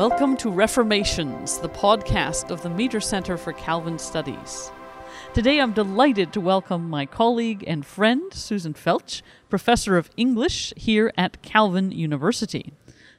Welcome to Reformations, the podcast of the Meeter Center for Calvin Studies. Today I'm delighted to welcome my colleague and friend, Susan Felch, professor of English here at Calvin University.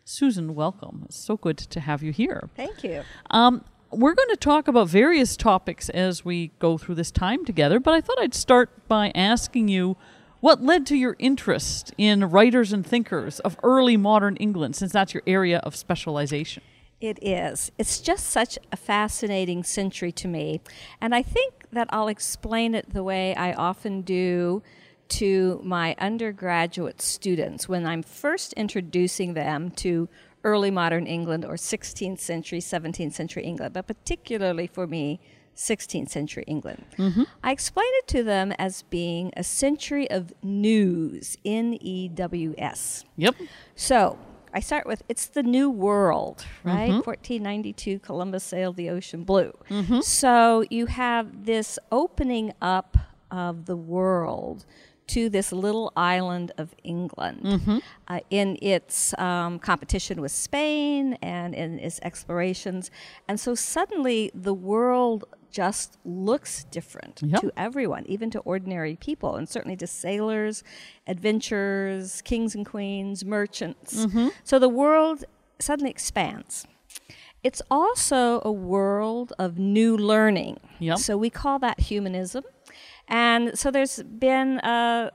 Susan, welcome. It's so good to have you here. Thank you. Um, we're going to talk about various topics as we go through this time together, but I thought I'd start by asking you what led to your interest in writers and thinkers of early modern England, since that's your area of specialization? It is. It's just such a fascinating century to me. And I think that I'll explain it the way I often do to my undergraduate students when I'm first introducing them to early modern England or 16th century, 17th century England, but particularly for me, 16th century England. Mm-hmm. I explain it to them as being a century of news, N E W S. Yep. So I start with it's the new world, right? Mm-hmm. 1492, Columbus sailed the ocean blue. Mm-hmm. So you have this opening up of the world to this little island of England mm-hmm. uh, in its um, competition with Spain and in its explorations. And so suddenly the world just looks different yep. to everyone, even to ordinary people, and certainly to sailors, adventurers, kings and queens, merchants. Mm-hmm. So the world suddenly expands. It's also a world of new learning. Yep. So we call that humanism. And so there's been a,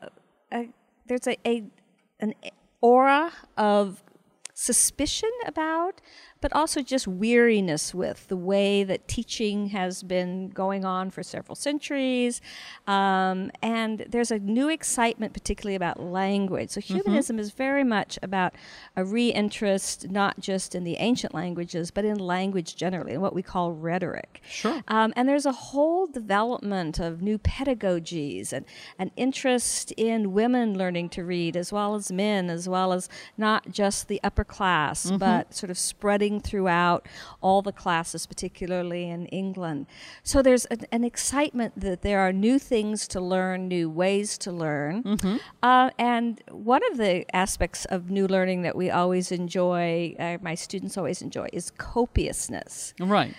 a there's a, a an aura of suspicion about but also just weariness with the way that teaching has been going on for several centuries. Um, and there's a new excitement, particularly about language. So, mm-hmm. humanism mm-hmm. is very much about a reinterest, not just in the ancient languages, but in language generally, and what we call rhetoric. Sure. Um, and there's a whole development of new pedagogies and an interest in women learning to read, as well as men, as well as not just the upper class, mm-hmm. but sort of spreading throughout all the classes, particularly in England. So there's an, an excitement that there are new things to learn, new ways to learn. Mm-hmm. Uh, and one of the aspects of new learning that we always enjoy, uh, my students always enjoy, is copiousness. Right.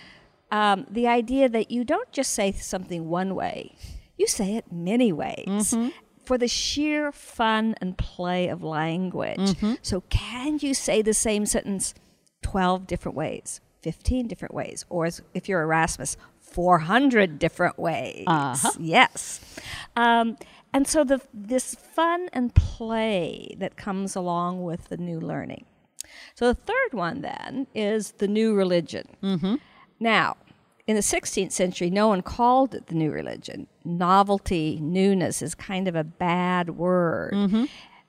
Um, the idea that you don't just say something one way, you say it many ways. Mm-hmm for the sheer fun and play of language. Mm-hmm. So, can you say the same sentence 12 different ways, 15 different ways, or if you're Erasmus, 400 different ways. Uh-huh. Yes. Um, and so the, this fun and play that comes along with the new learning. So the third one then is the new religion. Mm-hmm. Now, in the 16th century, no one called it the new religion. Novelty, newness is kind of a bad word. Mm-hmm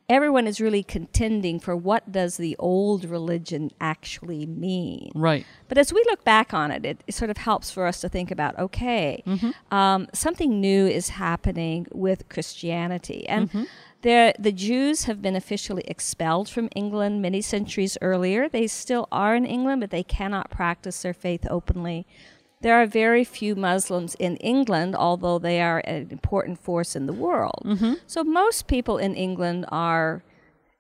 everyone is really contending for what does the old religion actually mean. Right. But as we look back on it, it, it sort of helps for us to think about okay, mm-hmm. um, something new is happening with Christianity. And mm-hmm. The, the Jews have been officially expelled from England many centuries earlier. They still are in England, but they cannot practice their faith openly. There are very few Muslims in England, although they are an important force in the world. Mm-hmm. So most people in England are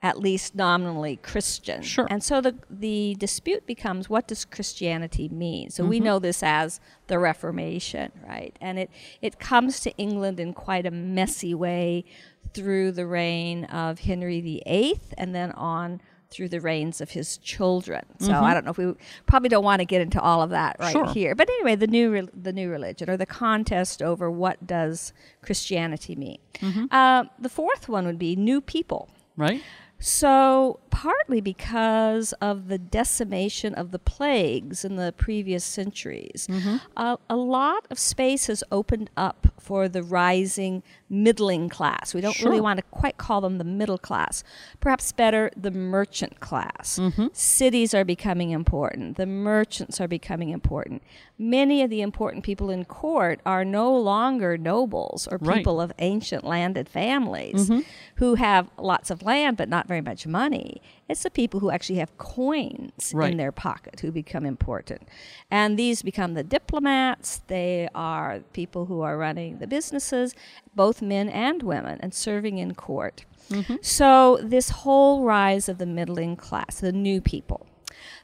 at least nominally Christian. Sure. And so the the dispute becomes what does Christianity mean? So mm-hmm. we know this as the Reformation, right? And it it comes to England in quite a messy way through the reign of Henry VIII and then on through the reigns of his children. So mm-hmm. I don't know if we probably don't want to get into all of that right sure. here. But anyway, the new re- the new religion or the contest over what does Christianity mean. Mm-hmm. Uh, the fourth one would be new people. Right. So, partly because of the decimation of the plagues in the previous centuries, mm-hmm. uh, a lot of space has opened up for the rising middling class. We don't sure. really want to quite call them the middle class. Perhaps better, the merchant class. Mm-hmm. Cities are becoming important, the merchants are becoming important. Many of the important people in court are no longer nobles or people right. of ancient landed families mm-hmm. who have lots of land but not very much money. It's the people who actually have coins right. in their pocket who become important. And these become the diplomats, they are people who are running the businesses, both men and women, and serving in court. Mm-hmm. So, this whole rise of the middling class, the new people.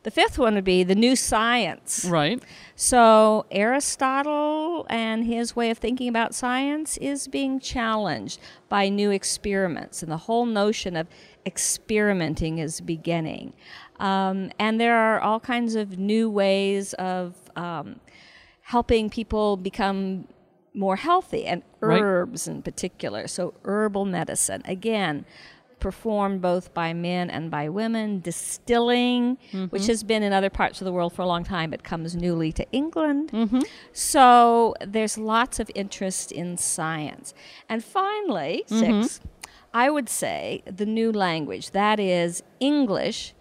The fifth one would be the new science. Right. So Aristotle and his way of thinking about science is being challenged by new experiments, and the whole notion of experimenting is beginning. Um, and there are all kinds of new ways of um, helping people become more healthy, and Right. herbs in particular. So herbal medicine again. Performed both by men and by women, distilling, mm-hmm. which has been in other parts of the world for a long time, but comes newly to England. Mm-hmm. So there's lots of interest in science. And finally, mm-hmm. six, I would say the new language, that is English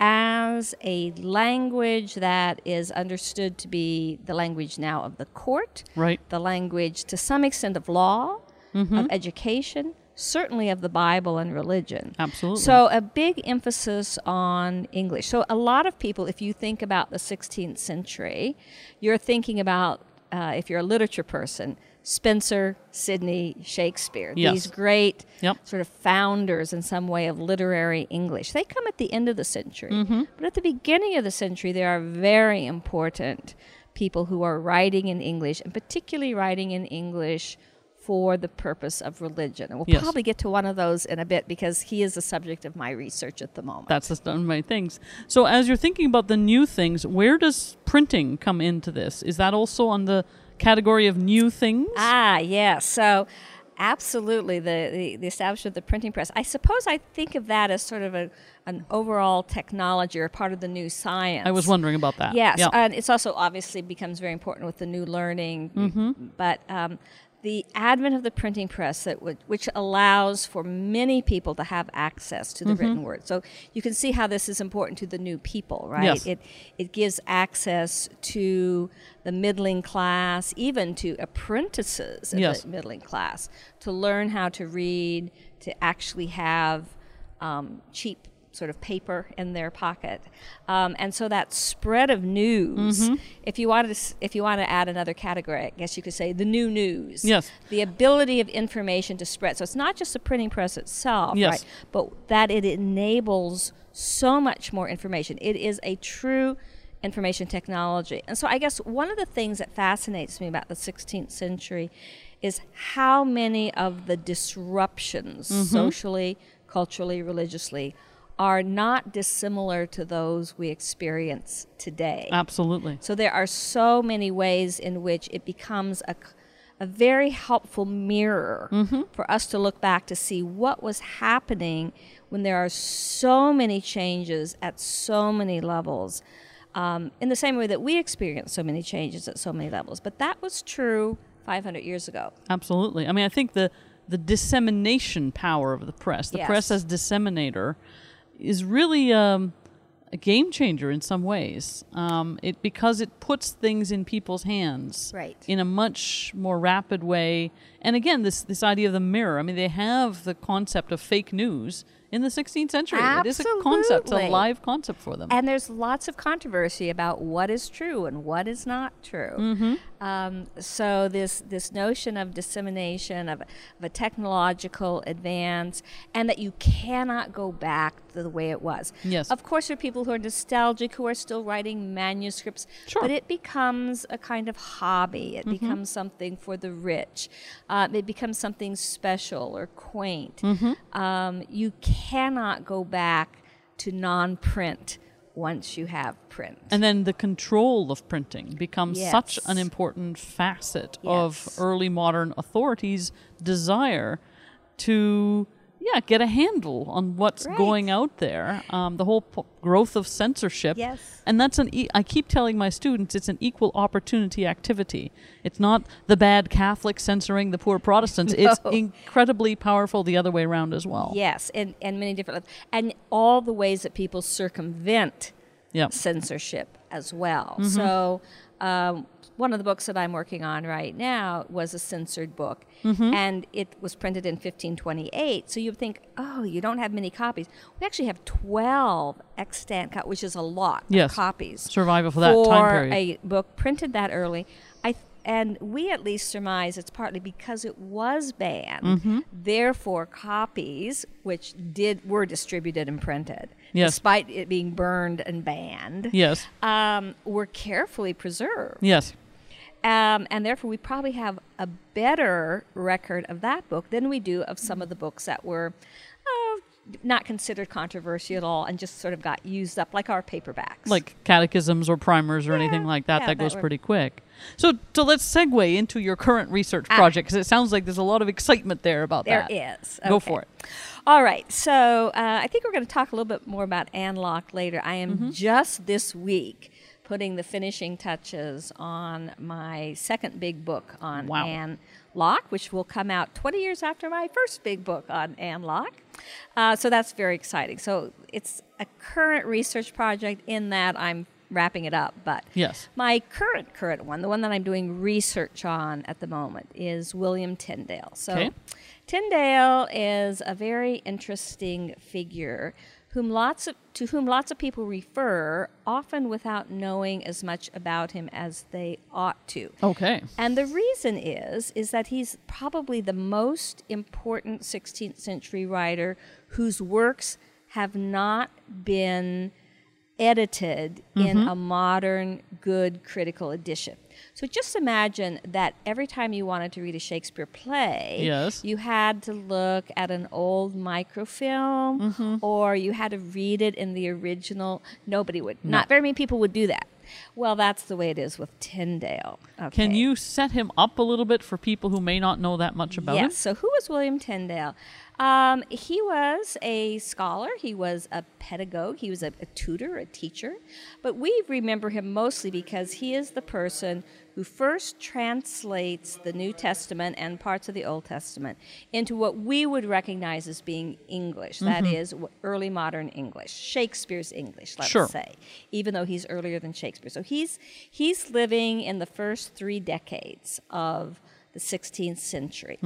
as a language that is understood to be the language now of the court, Right. the language to some extent of law, of education, certainly of the Bible and religion. Absolutely. So, a big emphasis on English. So, a lot of people, if you think about the 16th century, you're thinking about, uh, if you're a literature person, Spenser, Sidney, Shakespeare, Yes. these great Yep. sort of founders in some way of literary English. They come at the end of the century. Mm-hmm. But at the beginning of the century, there are very important people who are writing in English, and particularly writing in English for the purpose of religion. And we'll Yes. probably get to one of those in a bit because he is the subject of my research at the moment. That's just one of my things. So, as you're thinking about the new things, where does printing come into this? Is that also on the category of new things? Ah, yes. So, absolutely, the, the, the establishment of the printing press. I suppose I think of that as sort of a, an overall technology or part of the new science. I was wondering about that. Yes, Yeah. and it's also obviously becomes very important with the new learning. Mm-hmm. But um, the advent of the printing press, that would, which allows for many people to have access to the Mm-hmm. written word. So you can see how this is important to the new people, right? Yes. It it gives access to the middling class, even to apprentices in Yes. the middling class, to learn how to read, to actually have um, cheap sort of paper in their pocket, um, and so that spread of news. Mm-hmm. If you wanted to, if you want to add another category, I guess you could say the new news. Yes. the ability of information to spread. So it's not just the printing press itself, Yes. right? But that it enables so much more information. It is a true information technology. And so I guess one of the things that fascinates me about the 16th century is how many of the disruptions socially, culturally, religiously are not dissimilar to those we experience today. Absolutely. So there are so many ways in which it becomes a, a very helpful mirror for us to look back to see what was happening when there are so many changes at so many levels. Um, in the same way that we experience so many changes at so many levels. But that was true 500 years ago. Absolutely. I mean, I think the the dissemination power of the press, the press as disseminator, is really um, a game changer in some ways. Um, it because it puts things in people's hands Right. in a much more rapid way. And again, this this idea of the mirror. I mean, they have the concept of fake news in the 16th century. It is a concept, a live concept for them. And there's lots of controversy about what is true and what is not true. Mm-hmm. Um, so this this notion of dissemination of, of a technological advance, and that you cannot go back to the way it was. Yes. Of course, there are people who are nostalgic who are still writing manuscripts, Sure. but it becomes a kind of hobby. It becomes something for the rich. Uh, it becomes something special or quaint. Um, you cannot go back to non-print once you have print. And then the control of printing becomes such an important facet of early modern authorities' desire to, yeah, get a handle on what's Right. going out there. Um, the whole p- growth of censorship. Yes. And that's an. E- I keep telling my students it's an equal opportunity activity. It's not the bad Catholic censoring the poor Protestants. It's incredibly powerful the other way around as well. Yes, and, and many different, and all the ways that people circumvent Yeah. censorship as well. Mm-hmm. So, um, one of the books that I'm working on right now was a censored book, Mm-hmm. and it was printed in 1528. So you think, oh, you don't have many copies. We actually have 12 extant, co- which is a lot Yes. of copies Survival for that time period. a book printed that early. I and we at least surmise it's partly because it was banned. Mm-hmm. Therefore, copies which did were distributed and printed, Yes. despite it being burned and banned, Yes. um, were carefully preserved. Yes. Um, and therefore, we probably have a better record of that book than we do of some of the books that were uh, not considered controversial at all and just sort of got used up, like our paperbacks. Like catechisms or primers or anything like that, yeah, that that goes were- pretty quick. So, so let's segue into your current research Ah. project because it sounds like there's a lot of excitement there about There that. is. Go Okay. for it. All right. So uh, I think we're going to talk a little bit more about Anne Locke later. I am Mm-hmm. just this week putting the finishing touches on my second big book on Wow. Anne Locke, which will come out 20 years after my first big book on Anne Locke. Uh, so that's very exciting. So it's a current research project in that I'm wrapping it up, but Yes. my current current one, the one that I'm doing research on at the moment, is William Tyndale. So Okay. Tyndale is a very interesting figure whom lots of to whom lots of people refer, often without knowing as much about him as they ought to. Okay. And the reason is is that he's probably the most important 16th century writer whose works have not been edited in Mm-hmm. a modern good critical edition. So just imagine that every time you wanted to read a Shakespeare play, Yes. you had to look at an old microfilm Mm-hmm. or you had to read it in the original. Nobody would. Not very many people would do that. Well, that's the way it is with Tyndale. Okay. Can you set him up a little bit for people who may not know that much about yes. him? So, who was William Tyndale? Um, he was a scholar. He was a pedagogue. He was a, a tutor, a teacher. But we remember him mostly because he is the person who first translates the New Testament and parts of the Old Testament into what we would recognize as being English. That is early modern English, Shakespeare's English, let's Sure. say, even though he's earlier than Shakespeare. So he's he's living in the first three decades of the 16th century.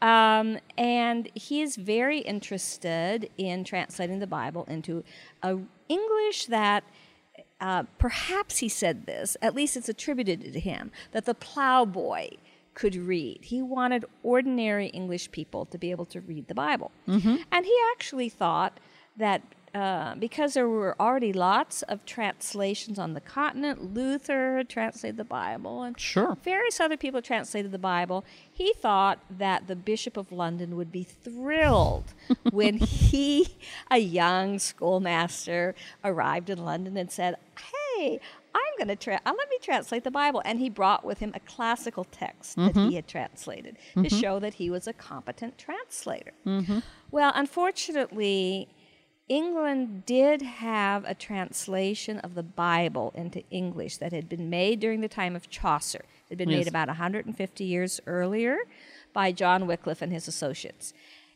Um, and he is very interested in translating the Bible into a English that uh, perhaps he said this, at least it's attributed to him, that the plowboy could read. He wanted ordinary English people to be able to read the Bible. And he actually thought that uh, because there were already lots of translations on the continent, Luther had translated the Bible, and Sure. various other people translated the Bible. He thought that the Bishop of London would be thrilled when he, a young schoolmaster, arrived in London and said, Hey, I'm going to tra- uh, let me translate the Bible. And he brought with him a classical text that he had translated to show that he was a competent translator. Well, unfortunately, England did have a translation of the Bible into English that had been made during the time of Chaucer. It had been Yes. made about 150 years earlier by John Wycliffe and his associates.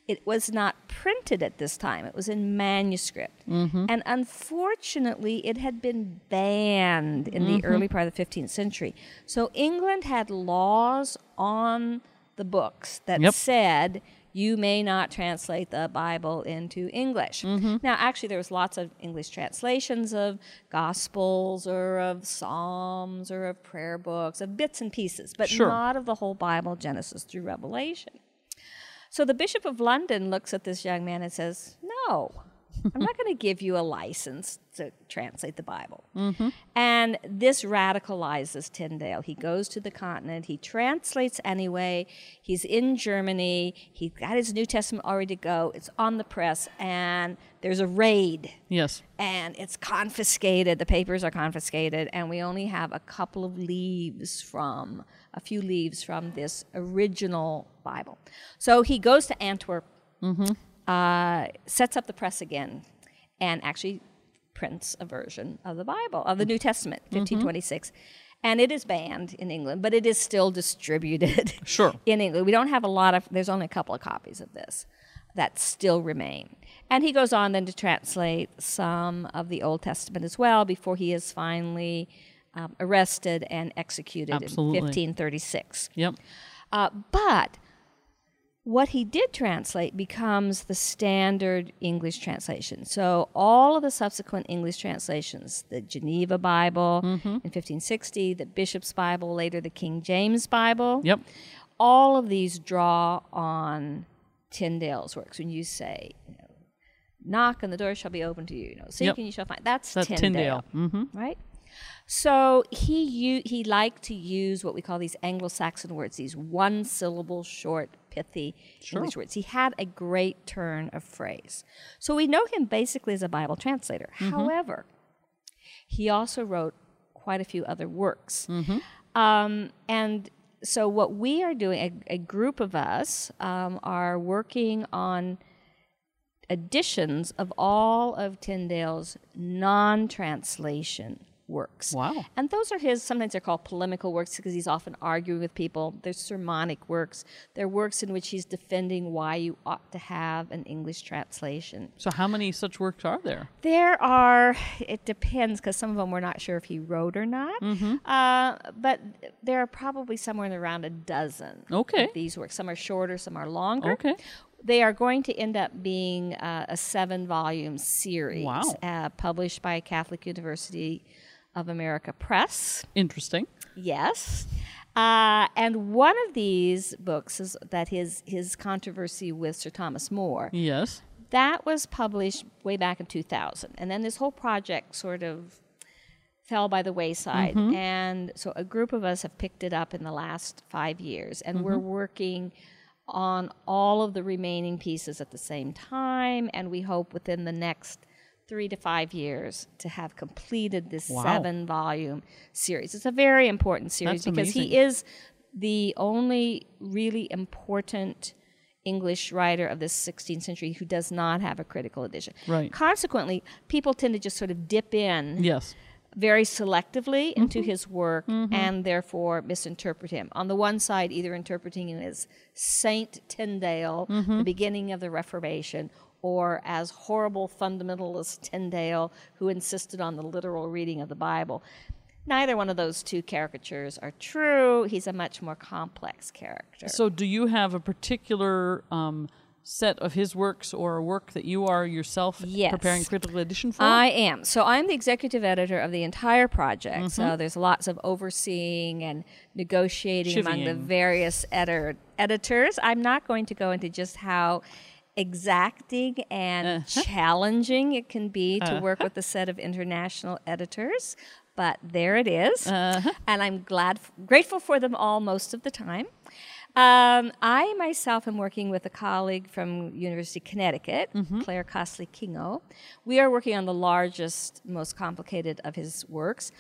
It was not printed at this time, it was in manuscript. Mm-hmm. And unfortunately, it had been banned in the mm-hmm. early part of the 15th century. So England had laws on the books that Yep. said you may not translate the Bible into English. Mm-hmm. Now, actually, there was lots of English translations of Gospels or of Psalms or of prayer books, of bits and pieces, but Sure. not of the whole Bible, Genesis through Revelation. So the Bishop of London looks at this young man and says, No, I'm not going to give you a license to translate the Bible. Mm-hmm. And this radicalizes Tyndale. He goes to the continent, he translates anyway. He's in Germany, he got his New Testament already to go, it's on the press, and there's a raid Yes. and it's confiscated. The papers are confiscated, and we only have a couple of leaves from a few leaves from this original Bible. So he goes to Antwerp, mm-hmm. Uh, sets up the press again, and actually prints a version of the Bible of the New Testament, 1526. And it is banned in England, but it is still distributed Sure. in England. We don't have a lot of, there's only a couple of copies of this that still remain. And he goes on then to translate some of the Old Testament as well before he is finally um, arrested and executed Absolutely. in 1536. Yep. Uh, but what he did translate becomes the standard English translation. So all of the subsequent English translations, the Geneva Bible in 1560, the Bishop's Bible, later the King James Bible, Yep. all of these draw on Tyndale's works. When you say, you know, knock and the door shall be open to you, you know, seek Yep. and you shall find. That's, That's Tyndale, Tyndale. Mm-hmm. right? So he u- he liked to use what we call these Anglo-Saxon words, these one-syllable, short, pithy English words. He had a great turn of phrase. So we know him basically as a Bible translator. However, he also wrote quite a few other works. Um, and so, what we are doing, a, a group of us, um, are working on editions of all of Tyndale's non translation works. Wow. And those are his, sometimes they're called polemical works because he's often arguing with people. They're sermonic works. They're works in which he's defending why you ought to have an English translation. So how many such works are there? There are, it depends because some of them we're not sure if he wrote or not. Uh, but there are probably somewhere in around a dozen Okay. of these works. Some are shorter, some are longer. Okay. They are going to end up being uh, a seven volume series Wow. uh, published by Catholic University of America Press. Interesting. Yes. Uh, and one of these books is that his his controversy with Sir Thomas More Yes. that was published way back in 2000 and then this whole project sort of fell by the wayside and so a group of us have picked it up in the last five years and we're working on all of the remaining pieces at the same time and we hope within the next three to five years to have completed this Wow. seven volume series it's a very important series That's because amazing. he is the only really important English writer of the 16th century who does not have a critical edition. Right. Consequently, people tend to just sort of dip in Yes. very selectively into Mm-hmm. his work and therefore misinterpret him. On the one side, either interpreting him as Saint Tyndale, Mm-hmm. the beginning of the Reformation, or as horrible fundamentalist Tyndale who insisted on the literal reading of the Bible. Neither one of those two caricatures are true. He's a much more complex character. So do you have a particular um, set of his works or a work that you are yourself Yes. preparing critical edition for? I am. So I'm the executive editor of the entire project. Mm-hmm. So there's lots of overseeing and negotiating among the various editor, editors. I'm not going to go into just how exacting and Uh-huh. challenging it can be to work with a set of international editors, but there it is. Uh-huh. And I'm glad, grateful for them all most of the time. Um, I myself am working with a colleague from University of Connecticut, Mm-hmm. Clare Costley King'oo. We are working on the largest, most complicated of his works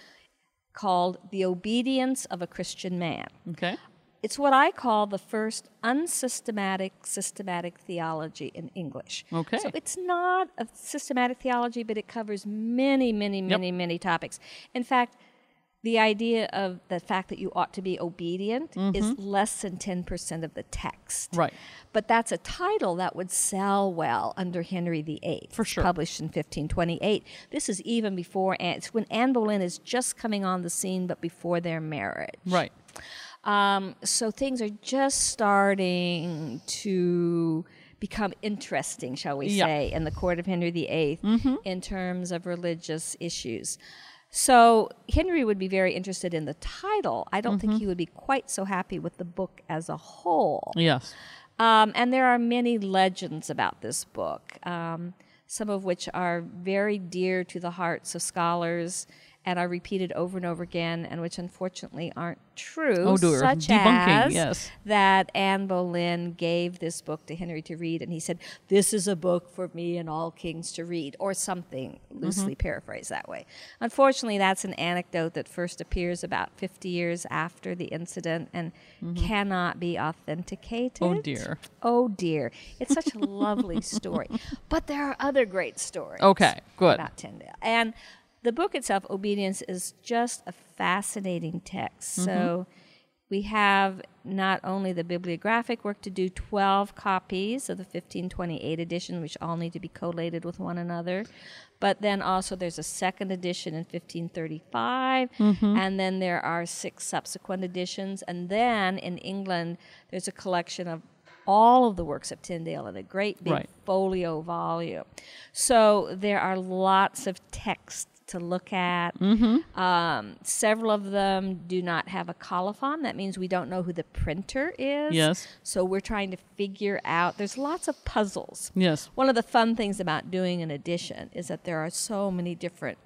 called The Obedience of a Christian Man. okay. It's what I call the first unsystematic systematic theology in English. Okay. So it's not a systematic theology, but it covers many, many, many, many topics. In fact, the idea of the fact that you ought to be obedient is less than 10% of the text. Mm-hmm. Right. But that's a title that would sell well under Henry VIII. For sure. Published in 1528. This is even before, Anne, it's when Anne Boleyn is just coming on the scene, but before their marriage. Right. Um, so things are just starting to become interesting, shall we Yeah. say, in the court of Henry VIII in terms of religious issues. So Henry would be very interested in the title. I don't think he would be quite so happy with the book as a whole. Yes. Um, and there are many legends about this book, um, some of which are very dear to the hearts of scholars and are repeated over and over again, and which unfortunately aren't true. Oh, dear. Such Debunking, as yes. that Anne Boleyn gave this book to Henry to read, and he said, "This is a book for me and all kings to read," or something loosely Mm-hmm. paraphrased that way. Unfortunately, that's an anecdote that first appears about 50 years after the incident and cannot be authenticated. Mm-hmm. Oh, dear. Oh dear. It's such a lovely story. But there are other great stories Okay. Good. about Tyndale. And the book itself, Obedience, is just a fascinating text. So mm-hmm. we have not only the bibliographic work to do 12 copies of the 1528 edition, which all need to be collated with one another, but then also there's a second edition in 1535, mm-hmm. and then there are six subsequent editions. And then in England, there's a collection of all of the works of Tyndale in a great big Right. folio volume. So there are lots of texts to look at. Mm-hmm. Um, several of them do not have a colophon. That means we don't know who the printer is. Yes. So we're trying to figure out. There's lots of puzzles. Yes. One of the fun things about doing an edition is that there are so many different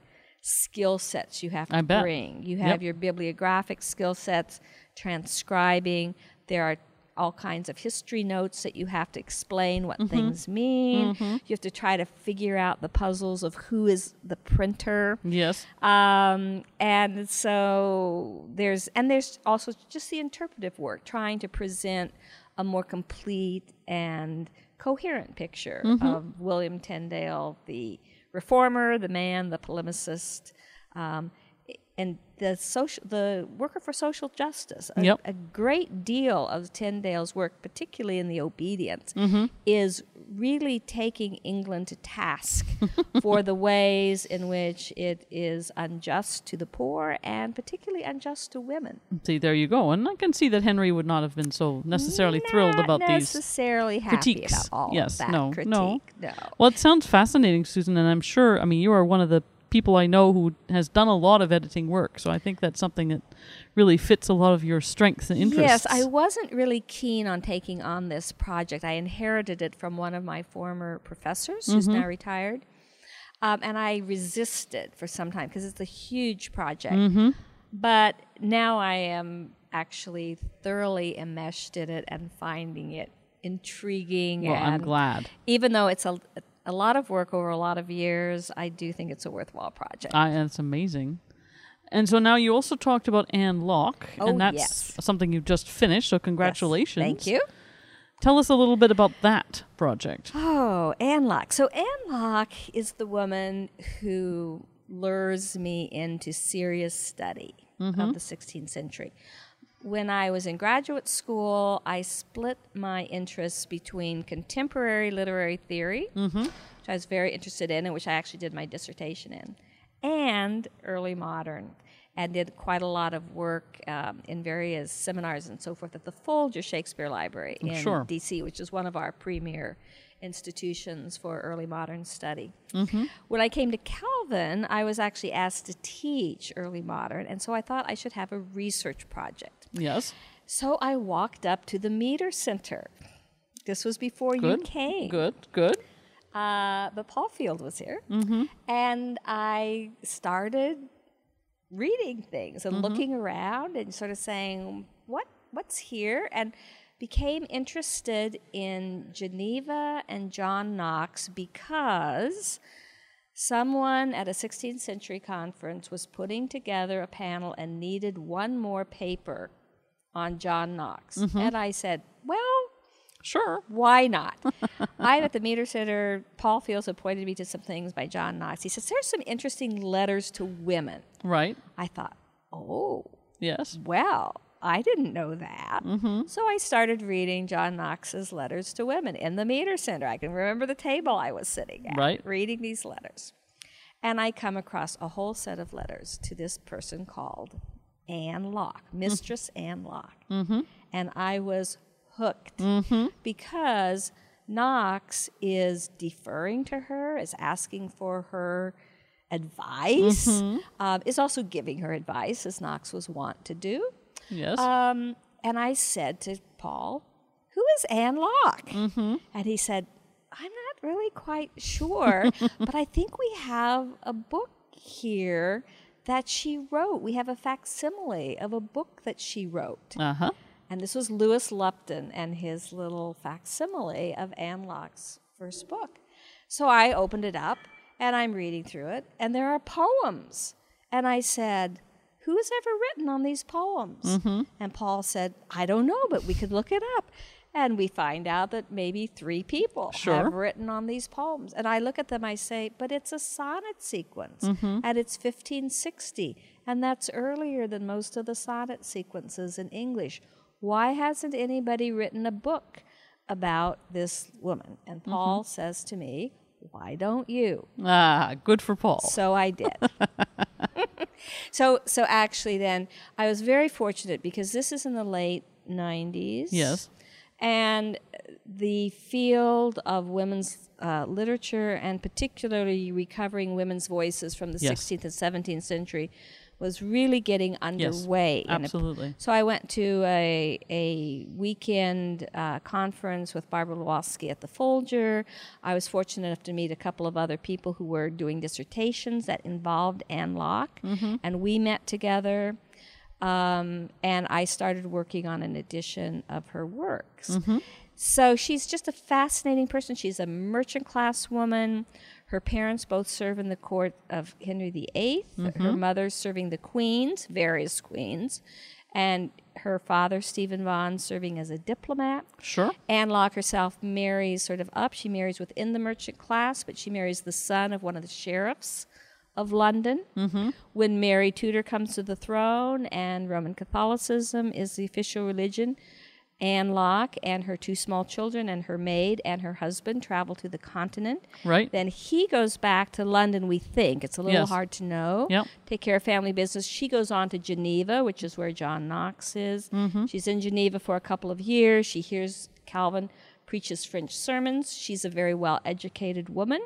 skill sets you have to I bet. bring. You have Yep. your bibliographic skill sets, transcribing. There are all kinds of history notes that you have to explain what Mm-hmm. things mean. You have to try to figure out the puzzles of who is the printer. Yes. Um, and so there's and there's also just the interpretive work, trying to present a more complete and coherent picture of William Tyndale, the reformer, the man, the polemicist, um, and the social, the worker for social justice. A, Yep. a great deal of Tyndale's work, particularly in the obedience, mm-hmm. is really taking England to task for the ways in which it is unjust to the poor and particularly unjust to women. See, there you go. And I can see that Henry would not have been so necessarily thrilled Not about these. necessarily happy critiques. about all Yes, of that no, critique. no. no. Well, it sounds fascinating, Susan, and I'm sure, I mean, you are one of the people I know who has done a lot of editing work. So I think that's something that really fits a lot of your strengths and interests. Yes, I wasn't really keen on taking on this project. I inherited it from one of my former professors who's Mm-hmm. now retired. Um, and I resisted for some time because it's a huge project. Mm-hmm. But now I am actually thoroughly enmeshed in it and finding it intriguing. Well, I'm glad. Even though it's a, a lot of work over a lot of years, I do think it's a worthwhile project. I, that's amazing. And so now you also talked about Anne Locke, Oh, and that's yes. something you've just finished. So Yes. congratulations. Thank you. Tell us a little bit about that project. Oh, Anne Locke. So Anne Locke is the woman who lures me into serious study of mm-hmm. the 16th century. When I was in graduate school, I split my interests between contemporary literary theory, which I was very interested in and which I actually did my dissertation in, and early modern, and did quite a lot of work um, in various seminars and so forth at the Folger Shakespeare Library in Sure. DC, which is one of our premier institutions for early modern study. When I came to Calvin, I was actually asked to teach early modern, and so I thought I should have a research project. Yes. So I walked up to the Meeter Center. This was before you came. Good. Good. Uh, but Paul Fields was here. And I started reading things and looking around and sort of saying, what, what's here? And became interested in Geneva and John Knox because someone at a 16th century conference was putting together a panel and needed one more paper on John Knox. Mm-hmm. And I said, well, Sure. why not? I'm at the Meeter Center. Paul Fields appointed me to some things by John Knox. He says, There's some interesting letters to women. Right. I thought, Oh, Yes. well, I didn't know that. Mm-hmm. So I started reading John Knox's letters to women in the Meeter Center. I can remember the table I was sitting at, Right. reading these letters. And I come across a whole set of letters to this person called Anne Locke, Mistress Anne Locke. And I was hooked because Knox is deferring to her, is asking for her advice, um, is also giving her advice, as Knox was wont to do. Yes. Um, and I said to Paul, Who is Anne Locke? Mm-hmm. And he said, I'm not really quite sure, but I think we have a book here that she wrote. We have a facsimile of a book that she wrote. uh huh. And this was Lewis Lupton and his little facsimile of Anne Locke's first book. So I opened it up and I'm reading through it, and there are poems. And I said, Who has ever written on these poems? And Paul said, I don't know, but we could look it up. And we find out that maybe three people Sure. have written on these poems. And I look at them, I say, but it's a sonnet sequence, and it's 1560, and that's earlier than most of the sonnet sequences in English. Why hasn't anybody written a book about this woman? And Paul says to me, Why don't you? Ah, good for Paul. So I did. so so actually then I was very fortunate because this is in the late 90s. Yes. And the field of women's uh, literature and particularly recovering women's voices from the Yes. 16th and 17th century was really getting underway. a- absolutely. so I went to a, a weekend uh, conference with Barbara Lewalski at the Folger. I was fortunate enough to meet a couple of other people who were doing dissertations that involved Anne Locke, and we met together. Um, and I started working on an edition of her works. So she's just a fascinating person. She's a merchant class woman. Her parents both serve in the court of Henry VIII. Her mother's serving the queens, various queens, and her father, Stephen Vaughan, serving as a diplomat. Sure. Anne Locke herself marries sort of up. She marries within the merchant class, but she marries the son of one of the sheriffs of London. Mm-hmm. When Mary Tudor comes to the throne and Roman Catholicism is the official religion, Anne Locke and her two small children and her maid and her husband travel to the continent. Right. Then he goes back to London, we think. It's a little Yes. hard to know. Yep. Take care of family business. She goes on to Geneva, which is where John Knox is. Mm-hmm. She's in Geneva for a couple of years. She hears Calvin preaches French sermons. She's a very well educated woman.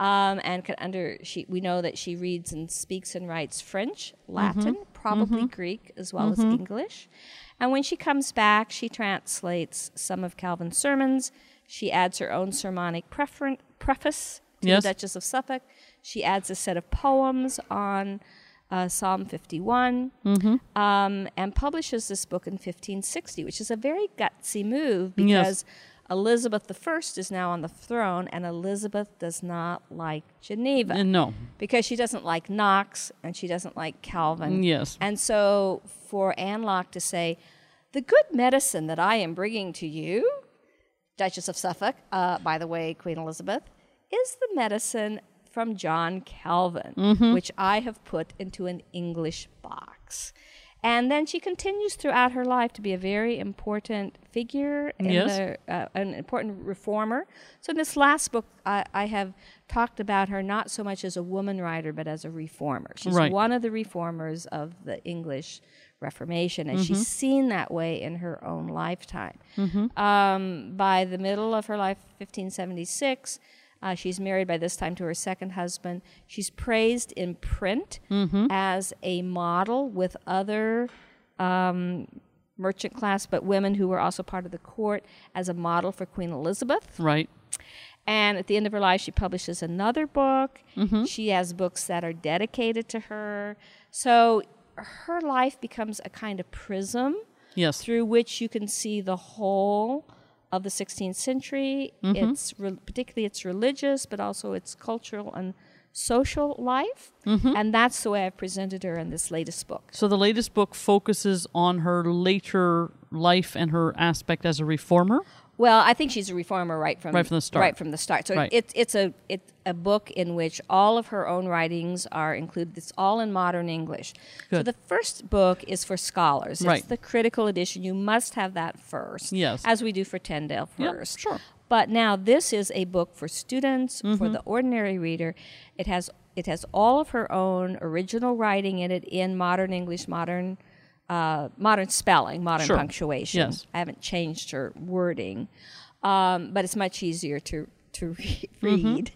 Um, and can under she we know that she reads and speaks and writes French, Latin, probably Greek as well as English. And when she comes back, she translates some of Calvin's sermons. She adds her own sermonic preferen- preface to Yes. the Duchess of Suffolk. She adds a set of poems on uh, Psalm 51 um, and publishes this book in 1560, which is a very gutsy move because Elizabeth I is now on the throne, and Elizabeth does not like Geneva And no. because she doesn't like Knox and she doesn't like Calvin. Yes. And so for Anne Locke to say, the good medicine that I am bringing to you, Duchess of Suffolk, uh, by the way, Queen Elizabeth, is the medicine from John Calvin, Mm-hmm. which I have put into an English box. And then she continues throughout her life to be a very important figure, in Yes. uh, an important reformer. So in this last book, I, I have talked about her not so much as a woman writer, but as a reformer. She's Right. one of the reformers of the English Reformation, and Mm-hmm. she's seen that way in her own lifetime. Um, by the middle of her life, 1576, uh, she's married by this time to her second husband. She's praised in print Mm-hmm. as a model with other um, merchant class, but women who were also part of the court, as a model for Queen Elizabeth. Right. And at the end of her life, she publishes another book. Mm-hmm. She has books that are dedicated to her. So her life becomes a kind of prism Yes. through which you can see the whole of the 16th century. Mm-hmm. It's re- particularly its religious, but also its cultural and social life. Mm-hmm. And that's the way I've presented her in this latest book. So the latest book focuses on her later life and her aspect as a reformer. Well, I think she's a reformer right from Right from the start. Right from the start. So Right. it's it's a it's a book in which all of her own writings are included. It's all in modern English. Good. So the first book is for scholars. It's Right. the critical edition. You must have that first. Yes. As we do for Tyndale Yep, first. sure. But now this is a book for students, for Mm-hmm. the ordinary reader. It has it has all of her own original writing in it in modern English, modern uh, modern spelling, modern Sure. punctuation. Yes. I haven't changed her wording, um, but it's much easier to to re- Mm-hmm. read.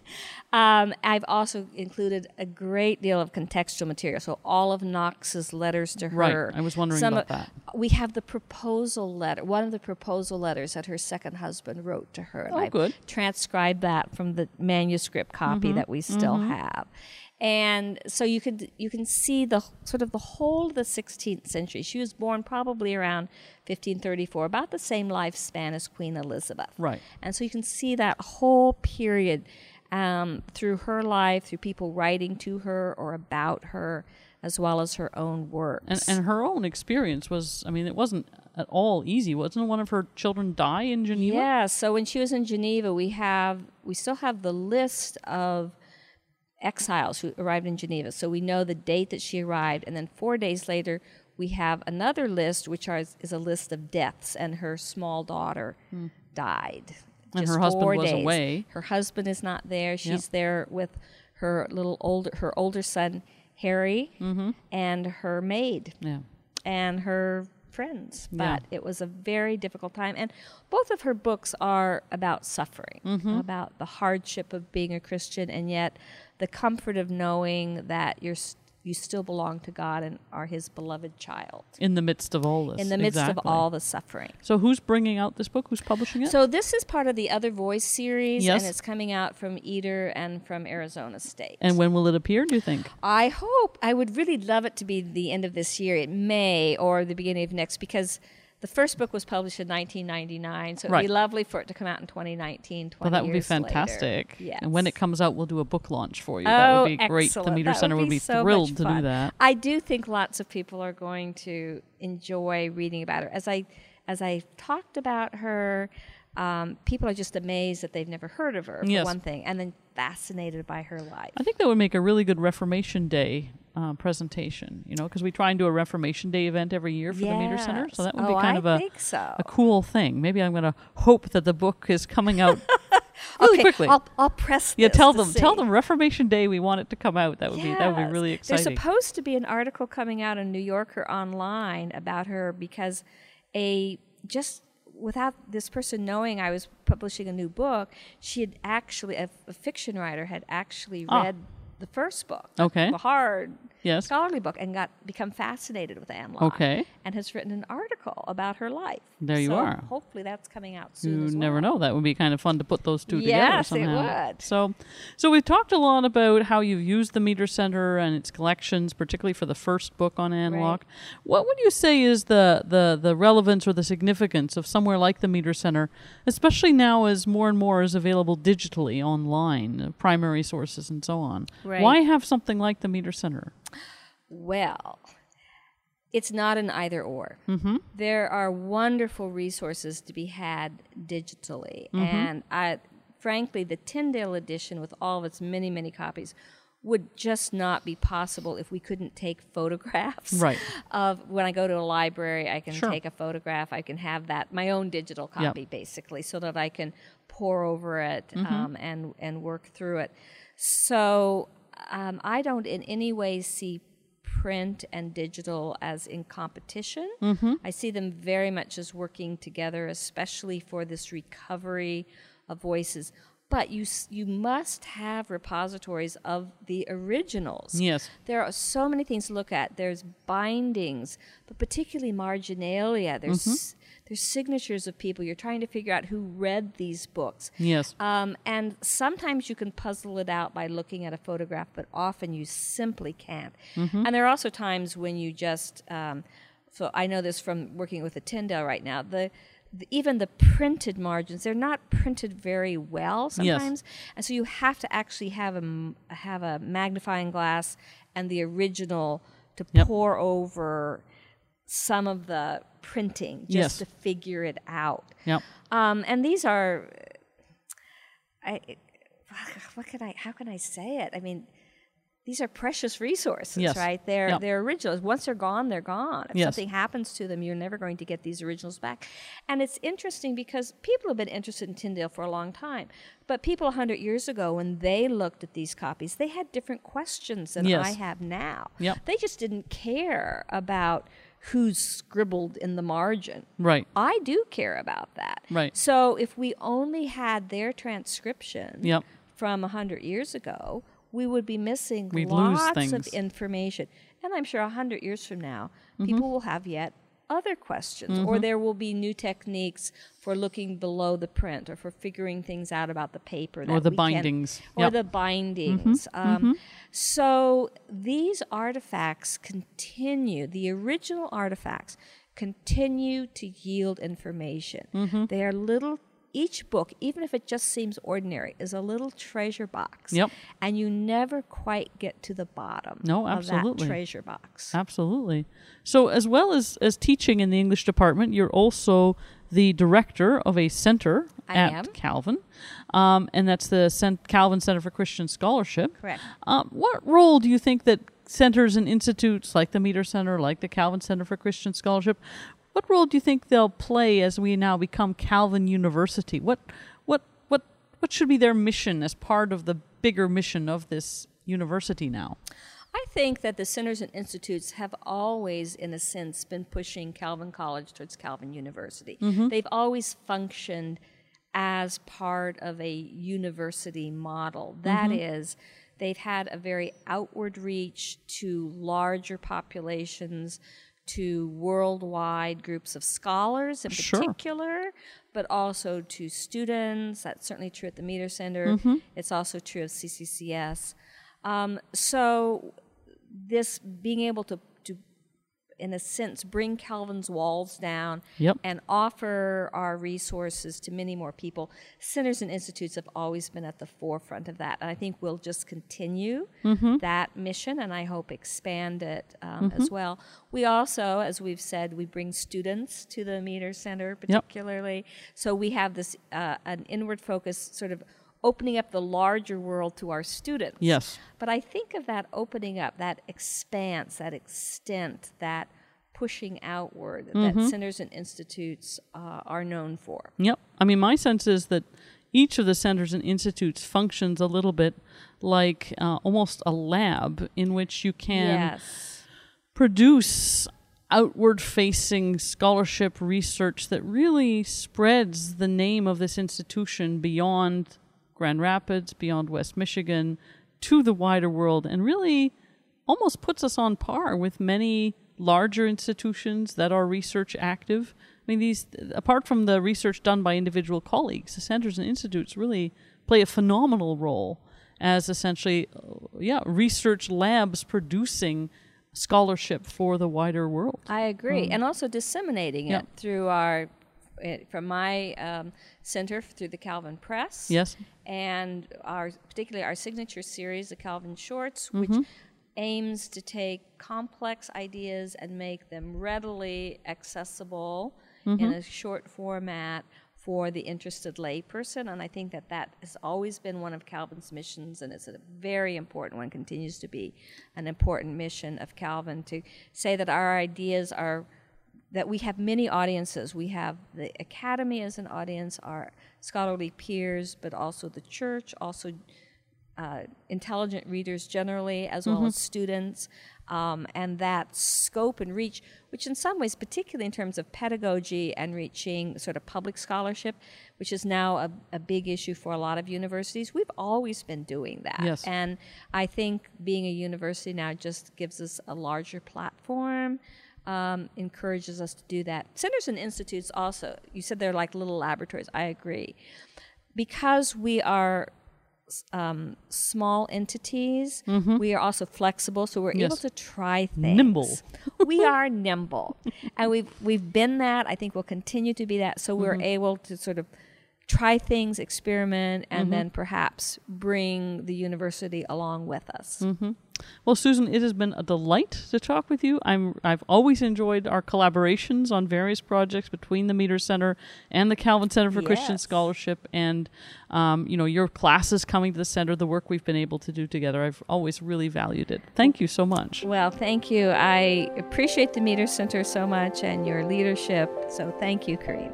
Um, I've also included a great deal of contextual material. So all of Knox's letters to her. Right. I was wondering Some about of- that. We have the proposal letter. One of the proposal letters that her second husband wrote to her. And Oh, I've good. transcribed that from the manuscript copy Mm-hmm. that we still have. And so you could you can see the sort of the whole of the 16th century. She was born probably around 1534, about the same lifespan as Queen Elizabeth. Right. And so you can see that whole period um, through her life, through people writing to her or about her, as well as her own works. And, and her own experience was, I mean, it wasn't at all easy. Wasn't one of her children die in Geneva? Yeah. So when she was in Geneva, we have we still have the list of exiles who arrived in Geneva. So we know the date that she arrived, and then four days later, we have another list, which are, is a list of deaths, and her small daughter died. Hmm. And her husband was days. away. Her husband is not there. She's there with her little older her older son Harry Mm-hmm. and her maid Yeah. and her friends. Yeah. But it was a very difficult time. And both of her books are about suffering, Mm-hmm. about the hardship of being a Christian, and yet the comfort of knowing that you're you still belong to God and are His beloved child In the midst of all this. in the midst exactly. of all the suffering. So who's bringing out this book? Who's publishing it? So this is part of the Other Voice series, Yes. and it's coming out from Iter and from Arizona State. and when will it appear, do you think? I hope I would really love it to be the end of this year. It may or the beginning of next because the first book was published in 1999, so it'd Right. be lovely for it to come out in 2019. 20 Well, that would be fantastic. Yes. And when it comes out, we'll do a book launch for you. that Oh, would be great. excellent. The Meeter That Center would be, so thrilled to do that. I do think lots of people are going to enjoy reading about her. As I as I talked about her, um, people are just amazed that they've never heard of her for Yes. one thing, and then fascinated by her life. I think that would make a really good Reformation Day uh, presentation, you know, because we try and do a Reformation Day event every year for the Meeter Center. So that would be Oh, kind I of a, so. a cool thing. Maybe I'm going to hope that the book is coming out really okay, quickly. I'll, I'll press. yeah, tell them, tell them Reformation Day we want it to come out. That would be that would be really exciting. There's supposed to be an article coming out in New Yorker online about her because a just without this person knowing I was publishing a new book, she had actually a, a fiction writer had actually Ah. read the first book, Okay. the hard Yes. scholarly book, and got become fascinated with Anne Locke. Okay. and has written an article about her life. There you So are. Hopefully, that's coming out soon. You never know. That would be kind of fun to put those two Yes, it together somehow. would. So, so we've talked a lot about how you've used the Meeter Center and its collections, particularly for the first book on Anne Right. Locke. What would you say is the, the, the relevance or the significance of somewhere like the Meeter Center, especially now as more and more is available digitally online, uh, primary sources and so on? Right. Why have something like the Meeter Center? Well, it's not an either or. Mm-hmm. There are wonderful resources to be had digitally, and I, frankly, the Tyndale edition with all of its many, many copies would just not be possible if we couldn't take photographs Right. of when I go to a library I can Sure. take a photograph I can have that my own digital Yep. copy basically so that I can pore over it um, and and work through it so um, I don't in any way see print and digital as in competition. I see them very much as working together, especially for this recovery of voices. But you you must have repositories of the originals. Yes. There are so many things to look at. There's bindings, but particularly marginalia. There's Mm-hmm. There's signatures of people. You're trying to figure out who read these books. Yes. Um, and sometimes you can puzzle it out by looking at a photograph, but often you simply can't. Mm-hmm. And there are also times when you just, um, so I know this from working with a Tyndale right now, the, even the printed margins, they're not printed very well sometimes. yes. And so you have to actually have a, have a magnifying glass and the original to Yep. pore over some of the printing just Yes. to figure it out. Yep. Um, and these are, I, what can I, how can I say it? I mean, these are precious resources, Yes. right? They're Yep. they're originals. Once they're gone, they're gone. If Yes. something happens to them, you're never going to get these originals back. And it's interesting because people have been interested in Tyndale for a long time. But people 100 years ago, when they looked at these copies, they had different questions than Yes. I have now. Yep. They just didn't care about who's scribbled in the margin. Right. I do care about that. Right. So if we only had their transcription Yep. from 100 years ago, we would be missing We'd lots of information. And I'm sure 100 years from now, Mm-hmm. people will have yet other questions, or there will be new techniques for looking below the print or for figuring things out about the paper. That the we can- bindings. or Yep. the bindings. Um, So these artifacts continue, the original artifacts continue to yield information. Mm-hmm. They are little, each book, even if it just seems ordinary, is a little treasure box. Yep. And you never quite get to the bottom No, of absolutely. that treasure box. Absolutely. So, as well as, as teaching in the English department, you're also the director of a center I at am. Calvin, um, and that's the Cent- Calvin Center for Christian Scholarship. Correct. Um, what role do you think that centers and institutes like the Meeter Center, like the Calvin Center for Christian Scholarship, what role do you think they'll play as we now become Calvin University? What, what, what, what should be their mission as part of the bigger mission of this university now? I think that the centers and institutes have always, in a sense, been pushing Calvin College towards Calvin University. Mm-hmm. They've always functioned as part of a university model. That mm-hmm. is, they've had a very outward reach to larger populations, to worldwide groups of scholars in Sure. particular, but also to students. That's certainly true at the Meeter Center. It's also true of CCCS. Um, so this being able to, in a sense, bring Calvin's walls down Yep. and offer our resources to many more people. Centers and institutes have always been at the forefront of that, and I think we'll just continue that mission, and I hope expand it um, as well. We also, as we've said, we bring students to the Meeter Center, particularly. So we have this uh, an inward focus, sort of opening up the larger world to our students. Yes. But I think of that opening up, that expanse, that extent, that pushing outward that centers and institutes uh, are known for. Yep. I mean, my sense is that each of the centers and institutes functions a little bit like uh, almost a lab in which you can yes. produce outward facing scholarship research that really spreads the name of this institution beyond Grand Rapids, beyond West Michigan, to the wider world, and really almost puts us on par with many larger institutions that are research active. I mean, these, apart from the research done by individual colleagues, the centers and institutes really play a phenomenal role as essentially, uh, yeah, research labs producing scholarship for the wider world. I agree. and also disseminating Yeah. it through our, from my um, center through the Calvin Press. Yes. And our, particularly our signature series, the Calvin Shorts, Mm-hmm. which aims to take complex ideas and make them readily accessible Mm-hmm. in a short format for the interested layperson. And I think that that has always been one of Calvin's missions, and it's a very important one, continues to be an important mission of Calvin to say that our ideas are that we have many audiences. We have the academy as an audience, our scholarly peers, but also the church, also uh, intelligent readers generally, as well as students, um, and that scope and reach, which in some ways, particularly in terms of pedagogy and reaching sort of public scholarship, which is now a, a big issue for a lot of universities, we've always been doing that. Yes. And I think being a university now just gives us a larger platform. Um, encourages us to do that. Centers and institutes also, you said they're like little laboratories. I agree. Because we are um, small entities, we are also flexible, so we're able Mm-hmm. To try things. Nimble. we are nimble, and we've we've been that. I think we'll continue to be that. So we're Mm-hmm. able to sort of try things, experiment, Mm-hmm. and then perhaps bring the university along with us. Mm-hmm. Well, Susan, it has been a delight to talk with you. I'm I've always enjoyed our collaborations on various projects between the Meeter Center and the Calvin Center for Christian Scholarship, and um, you know your classes coming to the center, the work we've been able to do together. I've always really valued it. Thank you so much. Well, thank you. I appreciate the Meeter Center so much and your leadership. So thank you, Karin.